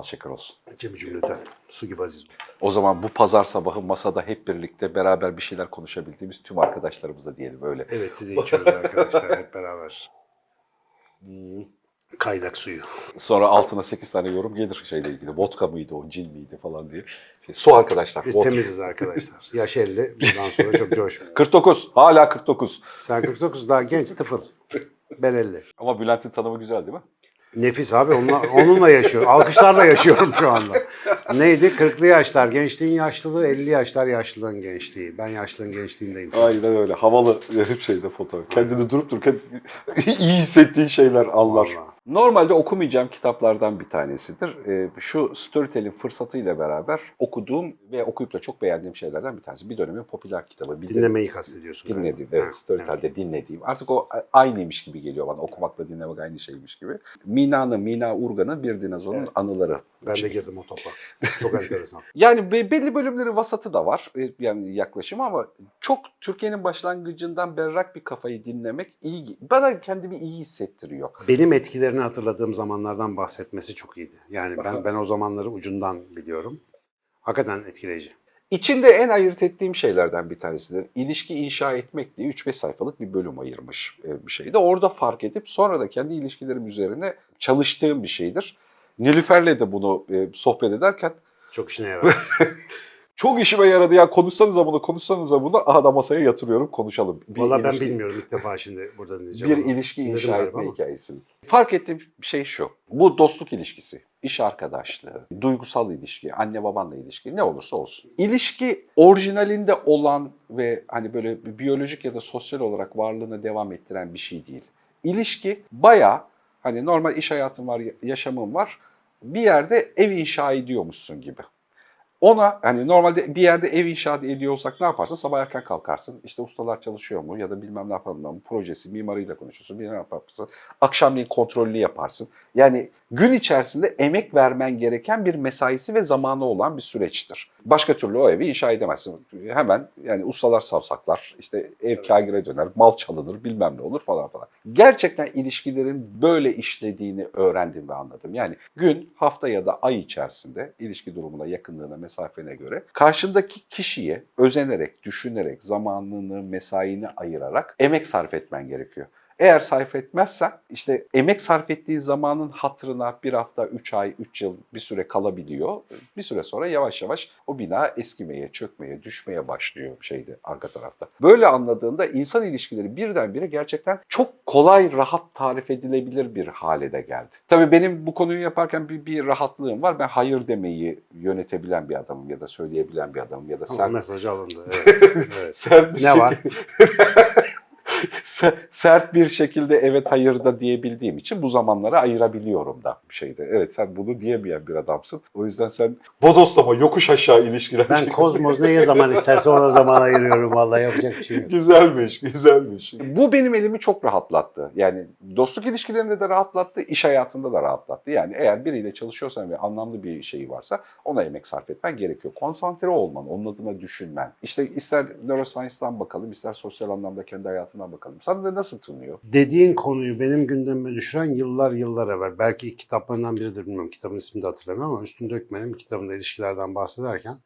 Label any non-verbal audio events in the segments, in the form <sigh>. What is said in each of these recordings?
bal şeker olsun. Cemi cümleten. Su gibi aziz. O zaman bu pazar sabahı masada hep birlikte beraber bir şeyler konuşabildiğimiz tüm arkadaşlarımıza diyelim öyle. Evet size içiyoruz arkadaşlar hep beraber. Hmm, Kaynak suyu. Sonra altına 8 tane yorum gelir şeyle ilgili. Vodka mıydı o, cin miydi falan diye. Şey, su arkadaşlar. Biz vodka. temiziz arkadaşlar. <laughs> Yaş 50. Bundan sonra çok coşmuyor. 49. Hala 49. Sen 49 daha genç tıfıl. Ben 50. Ama Bülent'in tanımı güzel değil mi? Nefis abi onunla, onunla yaşıyor. Alkışlarla yaşıyorum şu anda. Neydi? 40'lı yaşlar gençliğin yaşlılığı, 50 yaşlar yaşlılığın gençliği. Ben yaşlılığın gençliğindeyim. Aynen öyle. Havalı hep şeyde fotoğraf. Kendini durup dururken iyi hissettiğin şeyler anlar. Vallahi. Normalde okumayacağım kitaplardan bir tanesidir. Ee, şu Storytel'in fırsatıyla beraber okuduğum ve okuyup da çok beğendiğim şeylerden bir tanesi. Bir dönemin popüler kitabı. Bir de Dinlemeyi kastediyorsun. dinlediğim, evet Storytel'de dinlediğim. Artık o aynıymış gibi geliyor bana. Okumakla dinlemek aynı şeymiş gibi. Mina'nın, Mina Urgan'ın Bir Dinozorun Evet. Anıları. Ben de girdim o topa. <laughs> Çok enteresan. Yani be- belli bölümleri vasatı da var e, yani yaklaşım ama çok Türkiye'nin başlangıcından berrak bir kafayı dinlemek iyi. Bana kendimi iyi hissettiriyor. Benim etkilerini hatırladığım zamanlardan bahsetmesi çok iyiydi. Yani Aha. ben ben o zamanları ucundan biliyorum. Hakikaten etkileyici. İçinde en ayırt ettiğim şeylerden bir tanesidir. İlişki inşa etmek diye 3-5 sayfalık bir bölüm ayırmış e, bir şeydi. Orada fark edip sonra da kendi ilişkilerim üzerine çalıştığım bir şeydir. Nilüfer'le de bunu e, sohbet ederken Çok işine yarar. <laughs> çok işime yaradı ya konuşsanıza bunu konuşsanıza bunu aha da masaya yatırıyorum konuşalım. Bir Valla ben ilişki- bilmiyorum ilk defa şimdi burada dinleyeceğim. bir ama. ilişki Dinledim inşa etme ama. hikayesi. Fark ettiğim şey şu. Bu dostluk ilişkisi, iş arkadaşlığı, duygusal ilişki, anne babanla ilişki ne olursa olsun. İlişki orijinalinde olan ve hani böyle biyolojik ya da sosyal olarak varlığını devam ettiren bir şey değil. İlişki baya hani normal iş hayatın var, yaşamın var. Bir yerde ev inşa ediyormuşsun gibi. Ona hani normalde bir yerde ev inşa ediyorsak ne yaparsın? Sabah erken kalkarsın. İşte ustalar çalışıyor mu ya da bilmem ne yapalım mı? Projesi, mimarıyla konuşursun. Bilmem ne yaparsın. Akşamleyin kontrollü yaparsın. Yani gün içerisinde emek vermen gereken bir mesaisi ve zamanı olan bir süreçtir. Başka türlü o evi inşa edemezsin. Hemen yani ustalar savsaklar, işte ev kagire döner, mal çalınır, bilmem ne olur falan falan. Gerçekten ilişkilerin böyle işlediğini öğrendim ve anladım. Yani gün, hafta ya da ay içerisinde ilişki durumuna, yakınlığına, mesafene göre karşındaki kişiye özenerek, düşünerek, zamanını, mesaini ayırarak emek sarf etmen gerekiyor. Eğer sarf etmezsen işte emek sarf ettiği zamanın hatırına bir hafta, üç ay, üç yıl bir süre kalabiliyor. Bir süre sonra yavaş yavaş o bina eskimeye, çökmeye, düşmeye başlıyor şeyde arka tarafta. Böyle anladığında insan ilişkileri birdenbire gerçekten çok kolay, rahat tarif edilebilir bir hale de geldi. Tabii benim bu konuyu yaparken bir, bir rahatlığım var. Ben hayır demeyi yönetebilen bir adamım ya da söyleyebilen bir adamım ya da sen mesaj alındı. <laughs> Evet. evet. sert bir Ne şey- var? <laughs> <laughs> Se- sert bir şekilde evet hayır da diyebildiğim için bu zamanları ayırabiliyorum da bir şeyde. Evet sen bunu diyemeyen bir adamsın. O yüzden sen bodoslama yokuş aşağı ilişkiler. Ben kozmos neye zaman isterse ona zaman ayırıyorum. Vallahi yapacak bir şey yok. Güzelmiş, güzelmiş. Bu benim elimi çok rahatlattı. Yani dostluk ilişkilerinde de rahatlattı, iş hayatında da rahatlattı. Yani eğer biriyle çalışıyorsan ve anlamlı bir şeyi varsa ona emek sarf etmen gerekiyor. Konsantre olman, onun adına düşünmen. İşte ister neuroscience'dan bakalım, ister sosyal anlamda kendi hayatından bakalım. Sana da nasıl tınlıyor? Dediğin konuyu benim gündemime düşüren yıllar yıllar evvel. Belki kitaplarından biridir bilmiyorum. Kitabın ismini de hatırlamıyorum ama Üstün Dökmen'in kitabında ilişkilerden bahsederken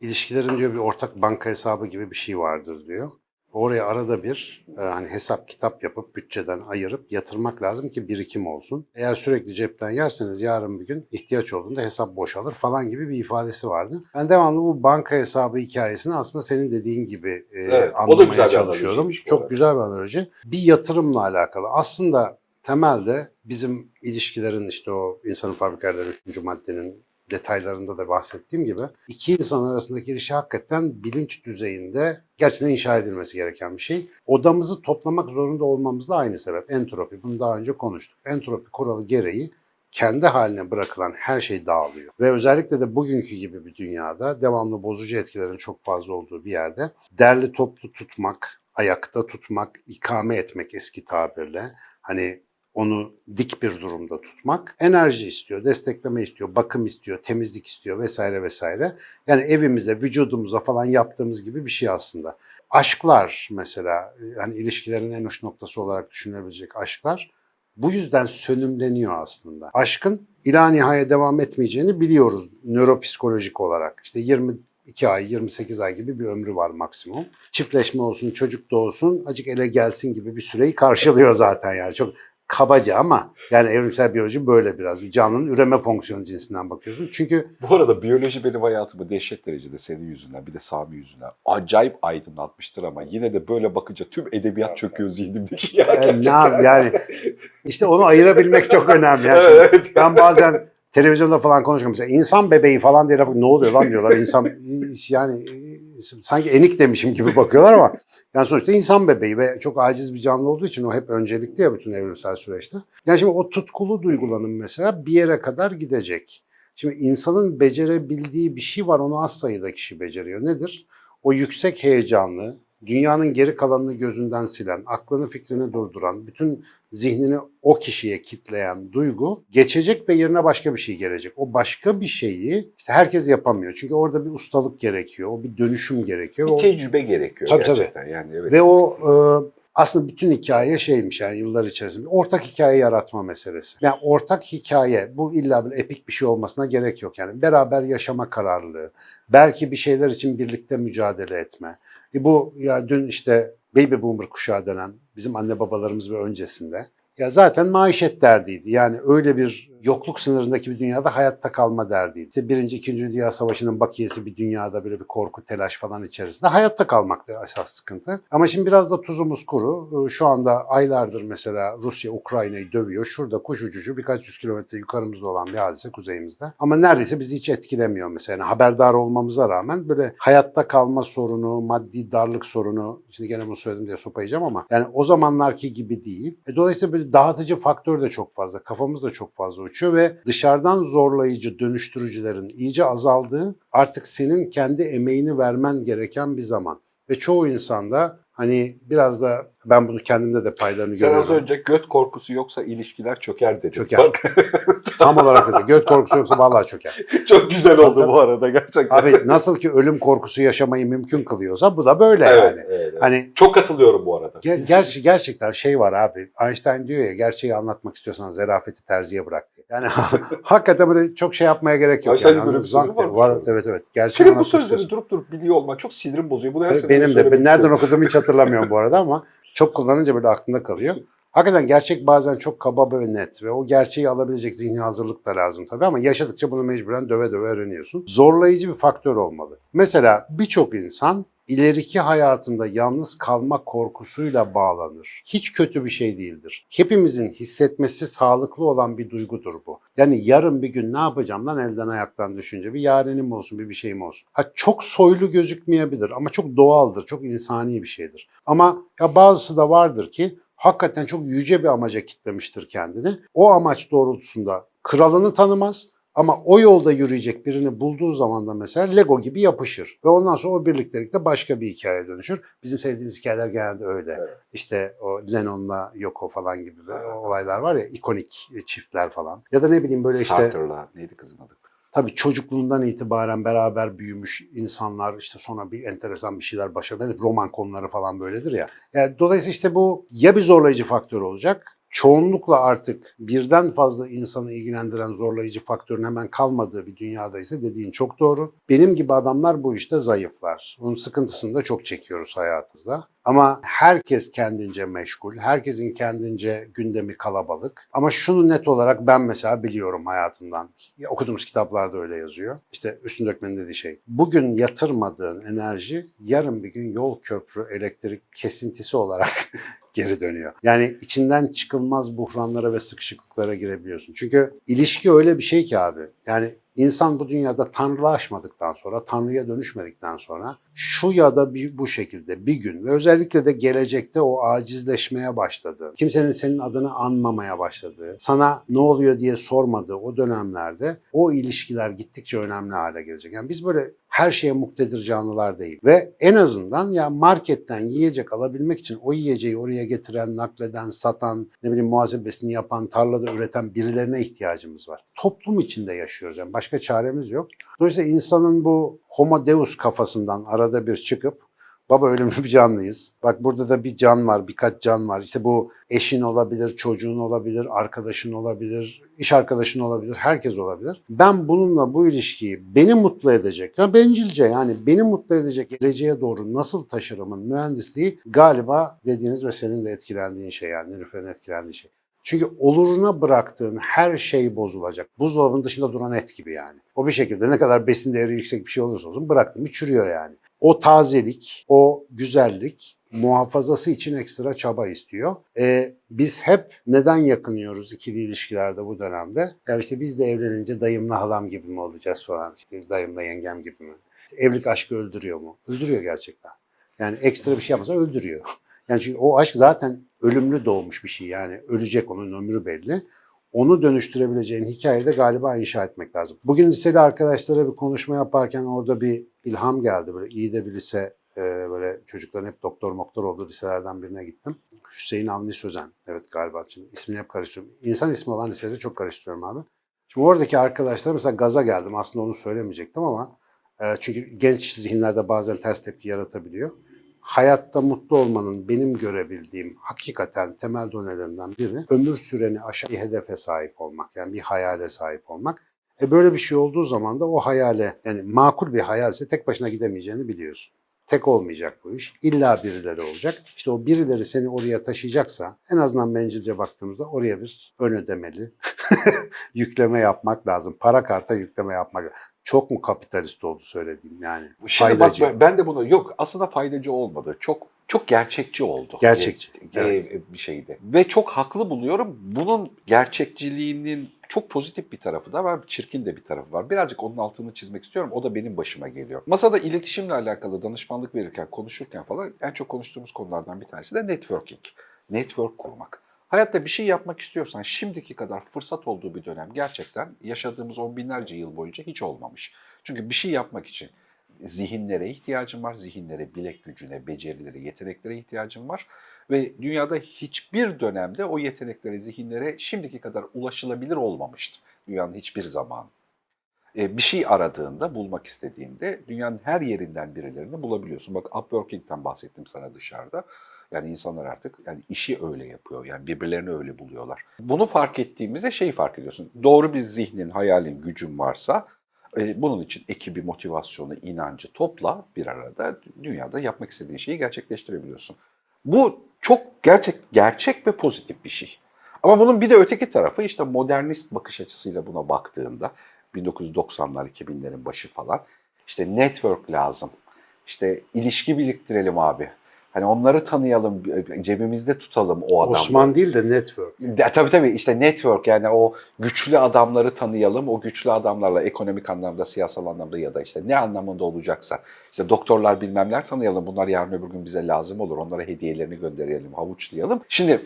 ilişkilerin diyor bir ortak banka hesabı gibi bir şey vardır diyor. Oraya arada bir e, hani hesap kitap yapıp bütçeden ayırıp yatırmak lazım ki birikim olsun. Eğer sürekli cepten yerseniz yarın bir gün ihtiyaç olduğunda hesap boşalır falan gibi bir ifadesi vardı. Ben devamlı bu banka hesabı hikayesini aslında senin dediğin gibi e, Evet, o da anlamaya güzel bir çalışıyorum. analiziymiş bu Çok güzel bir analoji. Bir yatırımla alakalı. Aslında temelde bizim ilişkilerin işte o insanın fabrikaları 3. maddenin detaylarında da bahsettiğim gibi iki insan arasındaki ilişki hakikaten bilinç düzeyinde gerçekten inşa edilmesi gereken bir şey. Odamızı toplamak zorunda olmamız da aynı sebep. Entropi. Bunu daha önce konuştuk. Entropi kuralı gereği kendi haline bırakılan her şey dağılıyor. Ve özellikle de bugünkü gibi bir dünyada devamlı bozucu etkilerin çok fazla olduğu bir yerde derli toplu tutmak, ayakta tutmak, ikame etmek eski tabirle hani onu dik bir durumda tutmak enerji istiyor, destekleme istiyor, bakım istiyor, temizlik istiyor vesaire vesaire. Yani evimize, vücudumuza falan yaptığımız gibi bir şey aslında. Aşklar mesela, yani ilişkilerin en uç noktası olarak düşünülebilecek aşklar bu yüzden sönümleniyor aslında. Aşkın ila nihaya devam etmeyeceğini biliyoruz nöropsikolojik olarak. İşte 22 ay, 28 ay gibi bir ömrü var maksimum. Çiftleşme olsun, çocuk da olsun, acık ele gelsin gibi bir süreyi karşılıyor zaten yani. Çok kabaca ama yani evrimsel biyoloji böyle biraz. Bir canlının üreme fonksiyonu cinsinden bakıyorsun. Çünkü Bu arada biyoloji benim hayatımı dehşet derecede senin yüzünden bir de Sami yüzünden acayip aydınlatmıştır ama yine de böyle bakınca tüm edebiyat çöküyor zihnimdeki. Ya, e, ne gerçekten. yap- yani işte onu ayırabilmek çok önemli. Yani Evet, şimdi evet. Ben bazen televizyonda falan konuşuyorum. Mesela insan bebeği falan diye laf- ne oluyor lan diyorlar. İnsan yani sanki enik demişim gibi bakıyorlar ama <laughs> yani sonuçta insan bebeği ve çok aciz bir canlı olduğu için o hep öncelikli ya bütün evrimsel süreçte. Yani şimdi o tutkulu duygulanım mesela bir yere kadar gidecek. Şimdi insanın becerebildiği bir şey var onu az sayıda kişi beceriyor. Nedir? O yüksek heyecanlı, dünyanın geri kalanını gözünden silen, aklını fikrini durduran, bütün zihnini o kişiye kitleyen duygu geçecek ve yerine başka bir şey gelecek. O başka bir şeyi işte herkes yapamıyor. Çünkü orada bir ustalık gerekiyor, o bir dönüşüm gerekiyor. Bir O- tecrübe gerekiyor Tabii, tabii. gerçekten. Yani evet. ve o e, aslında bütün hikaye şeymiş yani yıllar içerisinde ortak hikaye yaratma meselesi. Yani ortak hikaye bu illa bir epik bir şey olmasına gerek yok. Yani beraber yaşama kararlılığı, belki bir şeyler için birlikte mücadele etme. E bu ya dün işte baby boomer kuşağı denen bizim anne babalarımız ve öncesinde ya zaten maişet derdiydi. Yani öyle bir yokluk sınırındaki bir dünyada hayatta kalma derdiydi. İşte Birinci, İkinci Dünya Savaşı'nın bakiyesi bir dünyada böyle bir korku, telaş falan içerisinde hayatta kalmaktı esas sıkıntı. Ama şimdi biraz da tuzumuz kuru. Ee, Şu anda aylardır mesela Rusya Ukrayna'yı dövüyor. Şurada kuş uçuşu birkaç yüz kilometre yukarımızda olan bir hadise kuzeyimizde. Ama neredeyse bizi hiç etkilemiyor mesela. Yani haberdar olmamıza rağmen böyle hayatta kalma sorunu, maddi darlık sorunu, şimdi gene bunu söyledim diye sopayacağım ama yani o zamanlarki gibi değil. E, dolayısıyla böyle dağıtıcı faktör de çok fazla, kafamız da çok fazla uçuyor ve dışarıdan zorlayıcı dönüştürücülerin iyice azaldığı artık senin kendi emeğini vermen gereken bir zaman. Ve çoğu insanda hani biraz da ben bunu kendimde de paylarını Sen az görüyorum. önce göt korkusu yoksa ilişkiler çöker dedin. Çöker. Bak, <laughs> Tam olarak öyle. Göt korkusu yoksa vallahi çöker. <laughs> çok güzel oldu Tabii. bu arada gerçekten. Abi nasıl ki ölüm korkusu yaşamayı mümkün kılıyorsa bu da böyle evet, yani. evet. Hani Çok katılıyorum bu arada. Ger- gerçi gerçekten şey var abi. Einstein diyor ya gerçeği anlatmak istiyorsan zerafeti terziye bırak. Yani <laughs> hakikaten böyle çok şey yapmaya gerek yok. Yani. böyle bir Zank var var. Evet evet. Gerçeği Senin bu sözleri durup durup biliyor olman çok sinirim bozuyor. Bunu her benim de. Ben nereden okuduğumu hiç hatırlamıyorum bu arada ama <laughs> çok kullanınca böyle aklımda kalıyor. Hakikaten gerçek bazen çok kaba ve net ve o gerçeği alabilecek zihni hazırlık da lazım tabii ama yaşadıkça bunu mecburen döve döve öğreniyorsun. Zorlayıcı bir faktör olmalı. Mesela birçok insan ileriki hayatında yalnız kalma korkusuyla bağlanır. Hiç kötü bir şey değildir. Hepimizin hissetmesi sağlıklı olan bir duygudur bu. Yani yarın bir gün ne yapacağım lan elden ayaktan düşünce bir yarenim olsun bir bir şeyim olsun. Ha çok soylu gözükmeyebilir ama çok doğaldır, çok insani bir şeydir. Ama ya bazısı da vardır ki hakikaten çok yüce bir amaca kitlemiştir kendini. O amaç doğrultusunda kralını tanımaz ama o yolda yürüyecek birini bulduğu zaman da mesela Lego gibi yapışır. Ve ondan sonra o birliktelikte başka bir hikaye dönüşür. Bizim sevdiğimiz hikayeler genelde öyle. Evet. İşte o Lennon'la Yoko falan gibi olaylar var ya ikonik çiftler falan. Ya da ne bileyim böyle işte Sartre'la neydi kızın adı? tabii çocukluğundan itibaren beraber büyümüş insanlar işte sonra bir enteresan bir şeyler başarıyor. Roman konuları falan böyledir ya. Yani dolayısıyla işte bu ya bir zorlayıcı faktör olacak. Çoğunlukla artık birden fazla insanı ilgilendiren zorlayıcı faktörün hemen kalmadığı bir dünyada ise dediğin çok doğru. Benim gibi adamlar bu işte zayıflar. Bunun sıkıntısını da çok çekiyoruz hayatımızda. Ama herkes kendince meşgul, herkesin kendince gündemi kalabalık. Ama şunu net olarak ben mesela biliyorum hayatımdan. Ya, Okuduğumuz kitaplarda öyle yazıyor. İşte Üstün Dökmen'in dediği şey. Bugün yatırmadığın enerji yarın bir gün yol köprü elektrik kesintisi olarak geri dönüyor. Yani içinden çıkılmaz buhranlara ve sıkışıklıklara girebiliyorsun. Çünkü ilişki öyle bir şey ki abi. Yani insan bu dünyada tanrılaşmadıktan sonra, tanrıya dönüşmedikten sonra şu ya da bir, bu şekilde bir gün ve özellikle de gelecekte o acizleşmeye başladığı, kimsenin senin adını anmamaya başladığı, sana ne oluyor diye sormadığı o dönemlerde o ilişkiler gittikçe önemli hale gelecek. Yani biz böyle her şeye muktedir canlılar değil. Ve en azından ya marketten yiyecek alabilmek için o yiyeceği oraya getiren, nakleden, satan, ne bileyim muhasebesini yapan, tarlada üreten birilerine ihtiyacımız var. Toplum içinde yaşıyoruz yani başka çaremiz yok. Dolayısıyla insanın bu homo deus kafasından arada bir çıkıp Baba ölümlü bir canlıyız. Bak burada da bir can var, birkaç can var. İşte bu eşin olabilir, çocuğun olabilir, arkadaşın olabilir, iş arkadaşın olabilir, herkes olabilir. Ben bununla bu ilişkiyi beni mutlu edecek, ya bencilce yani beni mutlu edecek geleceğe doğru nasıl taşırımın mühendisliği galiba dediğiniz ve senin de etkilendiğin şey yani Nilüfer'in etkilendiği şey. Çünkü oluruna bıraktığın her şey bozulacak. Buzdolabının dışında duran et gibi yani. O bir şekilde ne kadar besin değeri yüksek bir şey olursa olsun bıraktın çürüyor yani. O tazelik, o güzellik muhafazası için ekstra çaba istiyor. E, biz hep neden yakınıyoruz ikili ilişkilerde bu dönemde? Ya işte biz de evlenince dayımla halam gibi mi olacağız falan, işte dayımla yengem gibi mi? Evlilik aşkı öldürüyor mu? Öldürüyor gerçekten. Yani ekstra bir şey yapmasa öldürüyor. Yani çünkü o aşk zaten ölümlü doğmuş bir şey yani ölecek onun ömrü belli. Onu dönüştürebileceğin hikayeyi de galiba inşa etmek lazım. Bugün liseli arkadaşlara bir konuşma yaparken orada bir ilham geldi. Böyle iyi de bir lise e, böyle çocukların hep doktor moktor olduğu liselerden birine gittim. Hüseyin Avni Sözen. Evet galiba şimdi ismini hep karıştırıyorum. İnsan ismi olan liseleri çok karıştırıyorum abi. Şimdi oradaki arkadaşlar mesela gaza geldim. Aslında onu söylemeyecektim ama e, çünkü genç zihinlerde bazen ters tepki yaratabiliyor hayatta mutlu olmanın benim görebildiğim hakikaten temel donelerinden biri ömür süreni aşan bir hedefe sahip olmak. Yani bir hayale sahip olmak. E böyle bir şey olduğu zaman da o hayale yani makul bir hayalse tek başına gidemeyeceğini biliyorsun. Tek olmayacak bu iş. İlla birileri olacak. İşte o birileri seni oraya taşıyacaksa en azından bencilce baktığımızda oraya bir ön ödemeli <laughs> yükleme yapmak lazım. Para karta yükleme yapmak lazım. Çok mu kapitalist oldu söylediğim yani? Şimdi Faydacı. bak ben- de bunu yok aslında faydacı olmadı. Çok çok gerçekçi oldu. Gerçekçi, E, evet. bir şeydi. Ve çok haklı buluyorum. Bunun gerçekçiliğinin çok pozitif bir tarafı da var, çirkin de bir tarafı var. Birazcık onun altını çizmek istiyorum. O da benim başıma geliyor. Masada iletişimle alakalı danışmanlık verirken, konuşurken falan en çok konuştuğumuz konulardan bir tanesi de networking. Network kurmak. Hayatta bir şey yapmak istiyorsan şimdiki kadar fırsat olduğu bir dönem gerçekten yaşadığımız on binlerce yıl boyunca hiç olmamış. Çünkü bir şey yapmak için zihinlere ihtiyacın var. Zihinlere, bilek gücüne, becerilere, yeteneklere ihtiyacın var. Ve dünyada hiçbir dönemde o yeteneklere, zihinlere şimdiki kadar ulaşılabilir olmamıştı. Dünyanın hiçbir zamanı. E, bir şey aradığında, bulmak istediğinde dünyanın her yerinden birilerini bulabiliyorsun. Bak Upworking'den bahsettim sana dışarıda. Yani insanlar artık yani işi öyle yapıyor. Yani birbirlerini öyle buluyorlar. Bunu fark ettiğimizde şeyi fark ediyorsun. Doğru bir zihnin, hayalin, gücün varsa e, bunun için ekibi, motivasyonu, inancı topla bir arada dünyada yapmak istediğin şeyi gerçekleştirebiliyorsun. Bu çok gerçek gerçek ve pozitif bir şey. Ama bunun bir de öteki tarafı işte modernist bakış açısıyla buna baktığında 1990'lar 2000'lerin başı falan işte network lazım. İşte ilişki biriktirelim abi. Hani onları tanıyalım, cebimizde tutalım o adamları. Osman değil de network. Ya, tabii tabii işte network yani o güçlü adamları tanıyalım. O güçlü adamlarla ekonomik anlamda, siyasal anlamda ya da işte ne anlamında olacaksa. işte doktorlar bilmemler tanıyalım. Bunlar yarın öbür gün bize lazım olur. Onlara hediyelerini gönderelim, havuçlayalım. Şimdi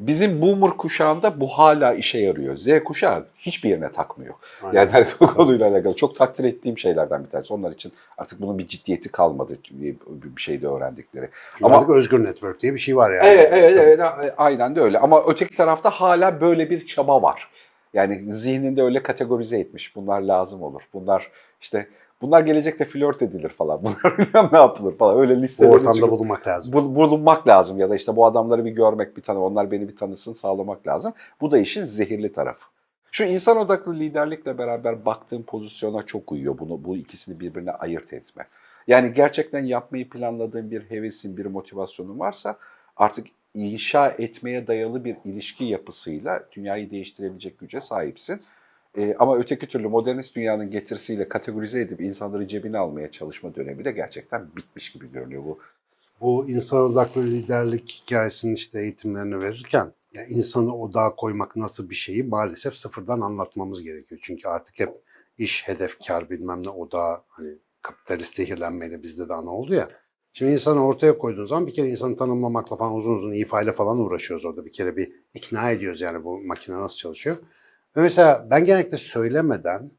bizim boomer kuşağında bu hala işe yarıyor. Z kuşağı hiçbir yerine takmıyor. Aynen. Yani <laughs> bu konuyla alakalı çok takdir ettiğim şeylerden bir tanesi. Onlar için artık bunun bir ciddiyeti kalmadı bir şeyde öğrendikleri. Çünkü Ama- artık özgür network diye bir şey var yani. Evet, evet, evet, a- aynen de öyle. Ama öteki tarafta hala böyle bir çaba var. Yani zihninde öyle kategorize etmiş. Bunlar lazım olur. Bunlar işte bunlar gelecekte flört edilir falan. <laughs> Bunlar bilmem ne yapılır falan. Öyle Bu listeleri ortamda çıkıp- bulunmak lazım. bul- bulunmak lazım ya da işte bu adamları bir görmek, bir tanı, onlar beni bir tanısın sağlamak lazım. Bu da işin zehirli tarafı. Şu insan odaklı liderlikle beraber baktığım pozisyona çok uyuyor. Bunu bu ikisini birbirine ayırt etme. Yani gerçekten yapmayı planladığın bir hevesin, bir motivasyonun varsa artık inşa etmeye dayalı bir ilişki yapısıyla dünyayı değiştirebilecek güce sahipsin. Ee, ama öteki türlü modernist dünyanın getirisiyle kategorize edip insanları cebine almaya çalışma dönemi de gerçekten bitmiş gibi görünüyor. Bu Bu insan odaklı liderlik hikayesinin işte eğitimlerini verirken yani insanı odağa koymak nasıl bir şeyi maalesef sıfırdan anlatmamız gerekiyor. Çünkü artık hep iş, hedef, kar bilmem ne odağa hani kapitalist zehirlenmeyle bizde de ana oldu ya. Şimdi insanı ortaya koyduğun zaman bir kere insanı tanımlamakla falan uzun uzun ifade falan uğraşıyoruz orada. Bir kere bir ikna ediyoruz yani bu makine nasıl çalışıyor. Ve mesela ben genellikle söylemeden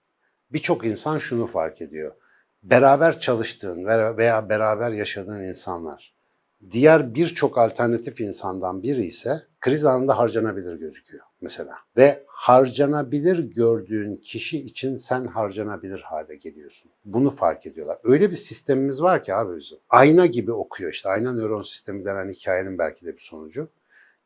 birçok insan şunu fark ediyor. Beraber çalıştığın veya beraber yaşadığın insanlar diğer birçok alternatif insandan biri ise kriz anında harcanabilir gözüküyor mesela. Ve harcanabilir gördüğün kişi için sen harcanabilir hale geliyorsun. Bunu fark ediyorlar. Öyle bir sistemimiz var ki abi bizim. Ayna gibi okuyor işte. Ayna nöron sistemi denen hikayenin belki de bir sonucu.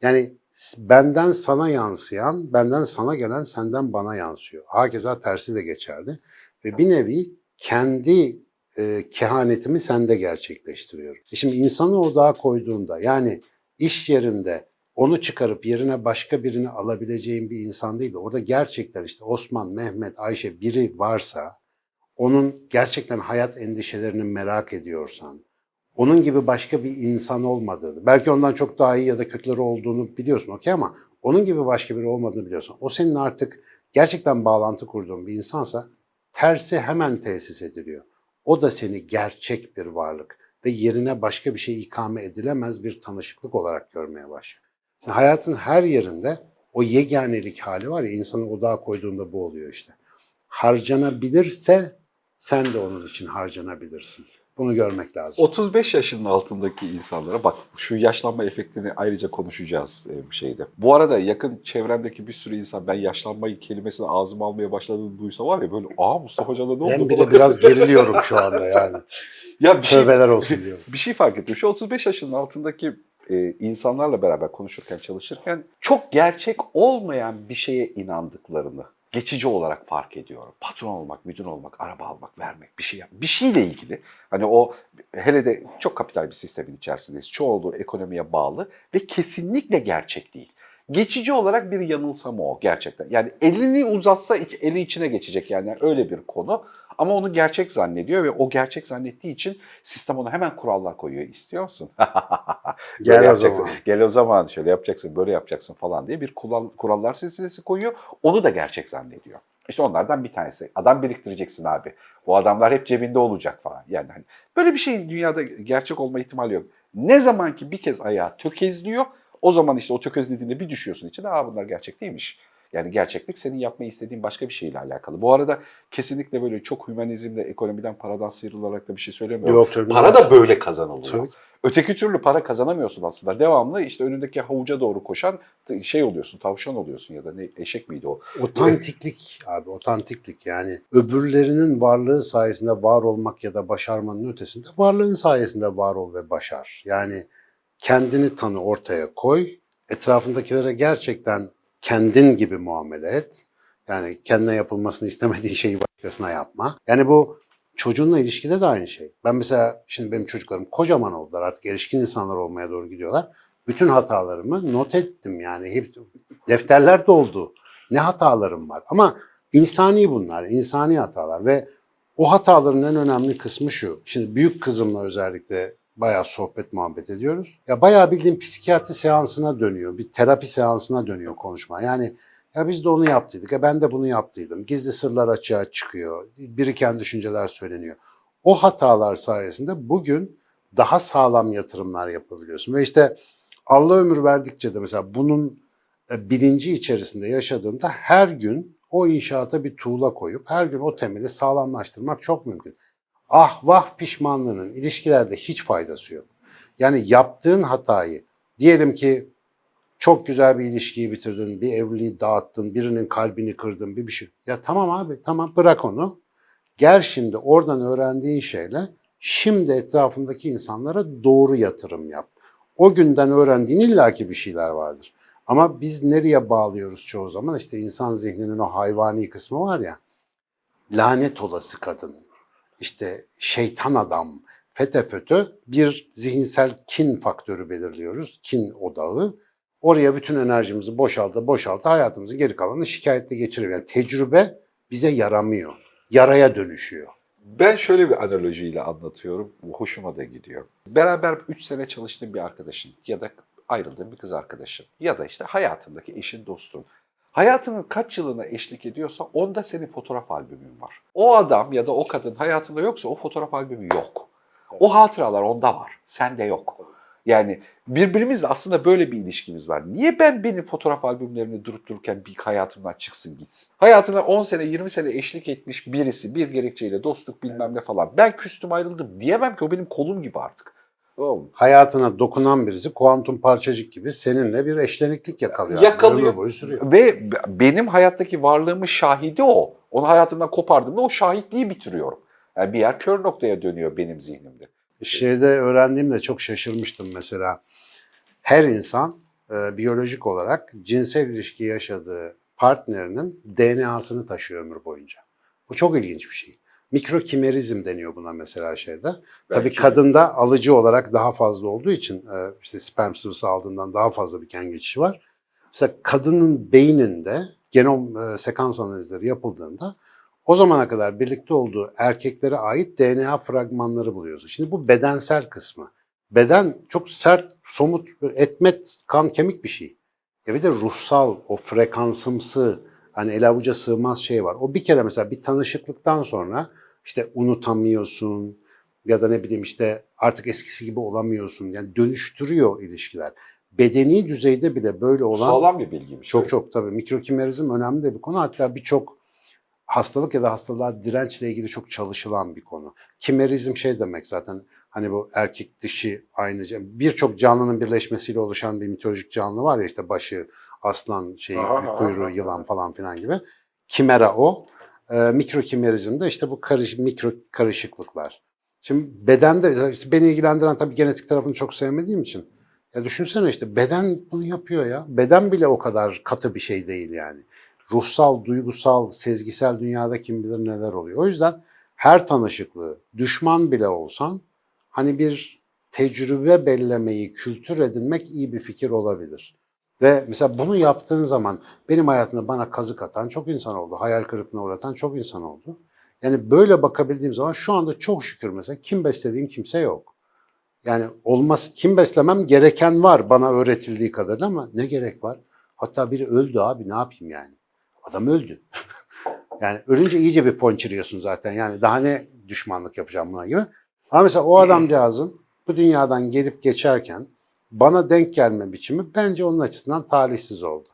Yani benden sana yansıyan, benden sana gelen senden bana yansıyor. Hakeza tersi de geçerli. Ve bir nevi kendi e, kehanetimi sende gerçekleştiriyorum. E Şimdi insanı odağa koyduğunda yani iş yerinde onu çıkarıp yerine başka birini alabileceğin bir insan değil de orada gerçekten işte Osman, Mehmet, Ayşe biri varsa onun gerçekten hayat endişelerini merak ediyorsan, onun gibi başka bir insan olmadığını, belki ondan çok daha iyi ya da kötüleri olduğunu biliyorsun okey ama onun gibi başka biri olmadığını biliyorsun. O senin artık gerçekten bağlantı kurduğun bir insansa tersi hemen tesis ediliyor. O da seni gerçek bir varlık ve yerine başka bir şey ikame edilemez bir tanışıklık olarak görmeye başlıyor. Şimdi hayatın her yerinde o yeganelik hali var ya insanı odağa koyduğunda bu oluyor işte. Harcanabilirse sen de onun için harcanabilirsin. Bunu görmek lazım. 35 yaşının altındaki insanlara bak şu yaşlanma efektini ayrıca konuşacağız e, bir şeyde. Bu arada yakın çevremdeki bir sürü insan ben yaşlanmayı kelimesini ağzıma almaya başladığını duysa var ya böyle aa Mustafa Hoca'da ne oldu? Ben bile biraz geriliyorum şu anda yani. <laughs> ya bir şey, Tövbeler olsun diyorum. <laughs> bir şey fark ettim. Şu 35 yaşının altındaki e, insanlarla beraber konuşurken, çalışırken çok gerçek olmayan bir şeye inandıklarını geçici olarak fark ediyorum. Patron olmak, müdür olmak, araba almak, vermek, bir şey yap, bir şeyle ilgili. Hani o hele de çok kapital bir sistemin içerisindeyiz. Çoğunluğu ekonomiye bağlı ve kesinlikle gerçek değil. Geçici olarak bir yanılsama o gerçekten. Yani elini uzatsa eli içine geçecek yani öyle bir konu. Ama onu gerçek zannediyor ve o gerçek zannettiği için sistem ona hemen kurallar koyuyor. İstiyor musun? <laughs> Gel o zaman. Gel o zaman şöyle yapacaksın, böyle yapacaksın falan diye bir kural, kurallar silsilesi koyuyor. Onu da gerçek zannediyor. İşte onlardan bir tanesi. Adam biriktireceksin abi. Bu adamlar hep cebinde olacak falan. Yani hani böyle bir şeyin dünyada gerçek olma ihtimali yok. Ne zaman ki bir kez ayağı tökezliyor, o zaman işte o tökezlediğinde bir düşüyorsun içine. Aa bunlar gerçek değilmiş. Yani gerçeklik senin yapmayı istediğin başka bir şeyle alakalı. Bu arada kesinlikle böyle çok hümanizmle, ekonomiden, paradan sıyrılarak da bir şey söylemiyorum. Yok tabii. Para da böyle kazanılıyor. Tabii. Öteki türlü para kazanamıyorsun aslında. Devamlı işte önündeki havuca doğru koşan şey oluyorsun, tavşan oluyorsun ya da ne eşek miydi o? Otantiklik abi, otantiklik yani öbürlerinin varlığı sayesinde var olmak ya da başarmanın ötesinde varlığın sayesinde var ol ve başar. Yani kendini tanı ortaya koy, etrafındakilere gerçekten kendin gibi muamele et. Yani kendine yapılmasını istemediğin şeyi başkasına yapma. Yani bu çocuğunla ilişkide de aynı şey. Ben mesela şimdi benim çocuklarım kocaman oldular artık erişkin insanlar olmaya doğru gidiyorlar. Bütün hatalarımı not ettim yani hep defterler doldu. Ne hatalarım var ama insani bunlar, insani hatalar ve o hataların en önemli kısmı şu. Şimdi büyük kızımla özellikle bayağı sohbet muhabbet ediyoruz. Ya bayağı bildiğin psikiyatri seansına dönüyor. Bir terapi seansına dönüyor konuşma. Yani ya biz de onu yaptıydık. Ya ben de bunu yaptıydım. Gizli sırlar açığa çıkıyor. Biriken düşünceler söyleniyor. O hatalar sayesinde bugün daha sağlam yatırımlar yapabiliyorsun. Ve işte Allah ömür verdikçe de mesela bunun e, bilinci içerisinde yaşadığında her gün o inşaata bir tuğla koyup her gün o temeli sağlamlaştırmak çok mümkün. Ah vah pişmanlığının ilişkilerde hiç faydası yok. Yani yaptığın hatayı diyelim ki çok güzel bir ilişkiyi bitirdin, bir evliliği dağıttın, birinin kalbini kırdın, bir bir şey. Ya tamam abi tamam bırak onu. Gel şimdi oradan öğrendiğin şeyle şimdi etrafındaki insanlara doğru yatırım yap. O günden öğrendiğin illaki bir şeyler vardır. Ama biz nereye bağlıyoruz çoğu zaman? İşte insan zihninin o hayvani kısmı var ya. Lanet olası kadın, işte şeytan adam, fete fötö bir zihinsel kin faktörü belirliyoruz. Kin odağı. Oraya bütün enerjimizi boşaltı boşaltı hayatımızın geri kalanını şikayetle geçiriyor. Yani tecrübe bize yaramıyor. Yaraya dönüşüyor. Ben şöyle bir analojiyle anlatıyorum. Hoşuma da gidiyor. Beraber 3 sene çalıştığın bir arkadaşın ya da ayrıldığın bir kız arkadaşın ya da işte hayatındaki eşin, dostun. Hayatının kaç yılına eşlik ediyorsa onda senin fotoğraf albümün var. O adam ya da o kadın hayatında yoksa o fotoğraf albümü yok. O hatıralar onda var. Sende yok. Yani birbirimizle aslında böyle bir ilişkimiz var. Niye ben benim fotoğraf albümlerini durup dururken bir hayatımdan çıksın gitsin? Hayatına 10 sene 20 sene eşlik etmiş birisi bir gerekçeyle dostluk bilmem ne falan. Ben küstüm ayrıldım diyemem ki o benim kolum gibi artık. Hayatına dokunan birisi kuantum parçacık gibi seninle bir eşleniklik yakalıyor. Yakalıyor. Ömür boyu sürüyor. Ve benim hayattaki varlığımın şahidi o. Onu hayatımdan kopardığımda o şahitliği bitiriyorum. Yani bir yer kör noktaya dönüyor benim zihnimde. Şeyde öğrendiğimde çok şaşırmıştım mesela. Her insan e, biyolojik olarak cinsel ilişki yaşadığı partnerinin DNA'sını taşıyor ömür boyunca. Bu çok ilginç bir şey. Mikrokimerizm deniyor buna mesela şeyde. Tabii Belki- kadında alıcı olarak daha fazla olduğu için e, işte sperm sıvısı aldığından daha fazla bir gen geçişi var. Mesela kadının beyninde genom e, sekans analizleri yapıldığında o zamana kadar birlikte olduğu erkeklere ait DNA fragmanları buluyorsun. Şimdi bu bedensel kısmı. Beden çok sert, somut, etmet, kan, kemik bir şey. Ya bir de ruhsal, o frekansımsı, hani el avuca sığmaz şey var. O bir kere mesela bir tanışıklıktan sonra işte unutamıyorsun ya da ne bileyim işte artık eskisi gibi olamıyorsun. Yani dönüştürüyor ilişkiler. Bedeni düzeyde bile böyle olan Sağlam bir bilgiymiş. çok çok tabii mikrokimerizm önemli de bir konu. Hatta birçok hastalık ya da hastalığa dirençle ilgili çok çalışılan bir konu. Kimerizm şey demek zaten hani bu erkek dişi aynı birçok canlının birleşmesiyle oluşan bir mitolojik canlı var ya işte başı aslan şey Aha, kuyruğu aha. yılan falan filan gibi. Kimera o. Ee, mikrokimerizm de işte bu karış, mikro karışıklıklar. Şimdi bedende işte beni ilgilendiren tabii genetik tarafını çok sevmediğim için ya düşünsene işte beden bunu yapıyor ya. Beden bile o kadar katı bir şey değil yani. Ruhsal, duygusal, sezgisel dünyada kim bilir neler oluyor. O yüzden her tanışıklığı, düşman bile olsan hani bir tecrübe bellemeyi, kültür edinmek iyi bir fikir olabilir. Ve mesela bunu yaptığın zaman benim hayatımda bana kazık atan çok insan oldu. Hayal kırıklığına uğratan çok insan oldu. Yani böyle bakabildiğim zaman şu anda çok şükür mesela kim beslediğim kimse yok. Yani olmaz kim beslemem gereken var bana öğretildiği kadarıyla ama ne gerek var? Hatta biri öldü abi ne yapayım yani? Adam öldü. <laughs> yani ölünce iyice bir ponçiriyorsun zaten. Yani daha ne düşmanlık yapacağım buna gibi. Ama mesela o adamcağızın bu dünyadan gelip geçerken bana denk gelme biçimi bence onun açısından talihsiz oldu.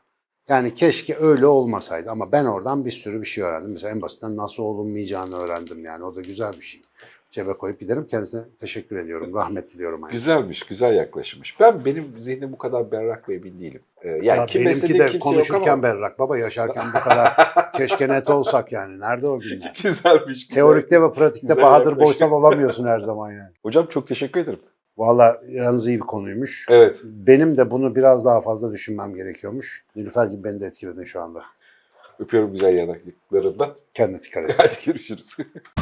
Yani keşke öyle olmasaydı ama ben oradan bir sürü bir şey öğrendim. Mesela en basitinden nasıl olunmayacağını öğrendim yani o da güzel bir şey. Cebe koyup giderim. Kendisine teşekkür ediyorum. Rahmet diliyorum. aynı. Güzelmiş, güzel yaklaşmış. Ben benim zihnim bu kadar berrak ve emin değilim. Ee, yani Ya kim benimki de konuşurken ama berrak. Baba yaşarken bu kadar <laughs> keşke net olsak yani. Nerede o gün yani? <laughs> güzelmiş. güzel. Teorikte ve pratikte Güzel Bahadır. Boysal olamıyorsun her zaman yani. Hocam çok teşekkür ederim. Valla yalnız iyi bir konuymuş. Evet. Benim de bunu biraz daha fazla düşünmem gerekiyormuş. Nilüfer gibi beni de etkiledin şu anda. Öpüyorum güzel yanaklarından. Kendine dikkat et. Hadi görüşürüz. <laughs>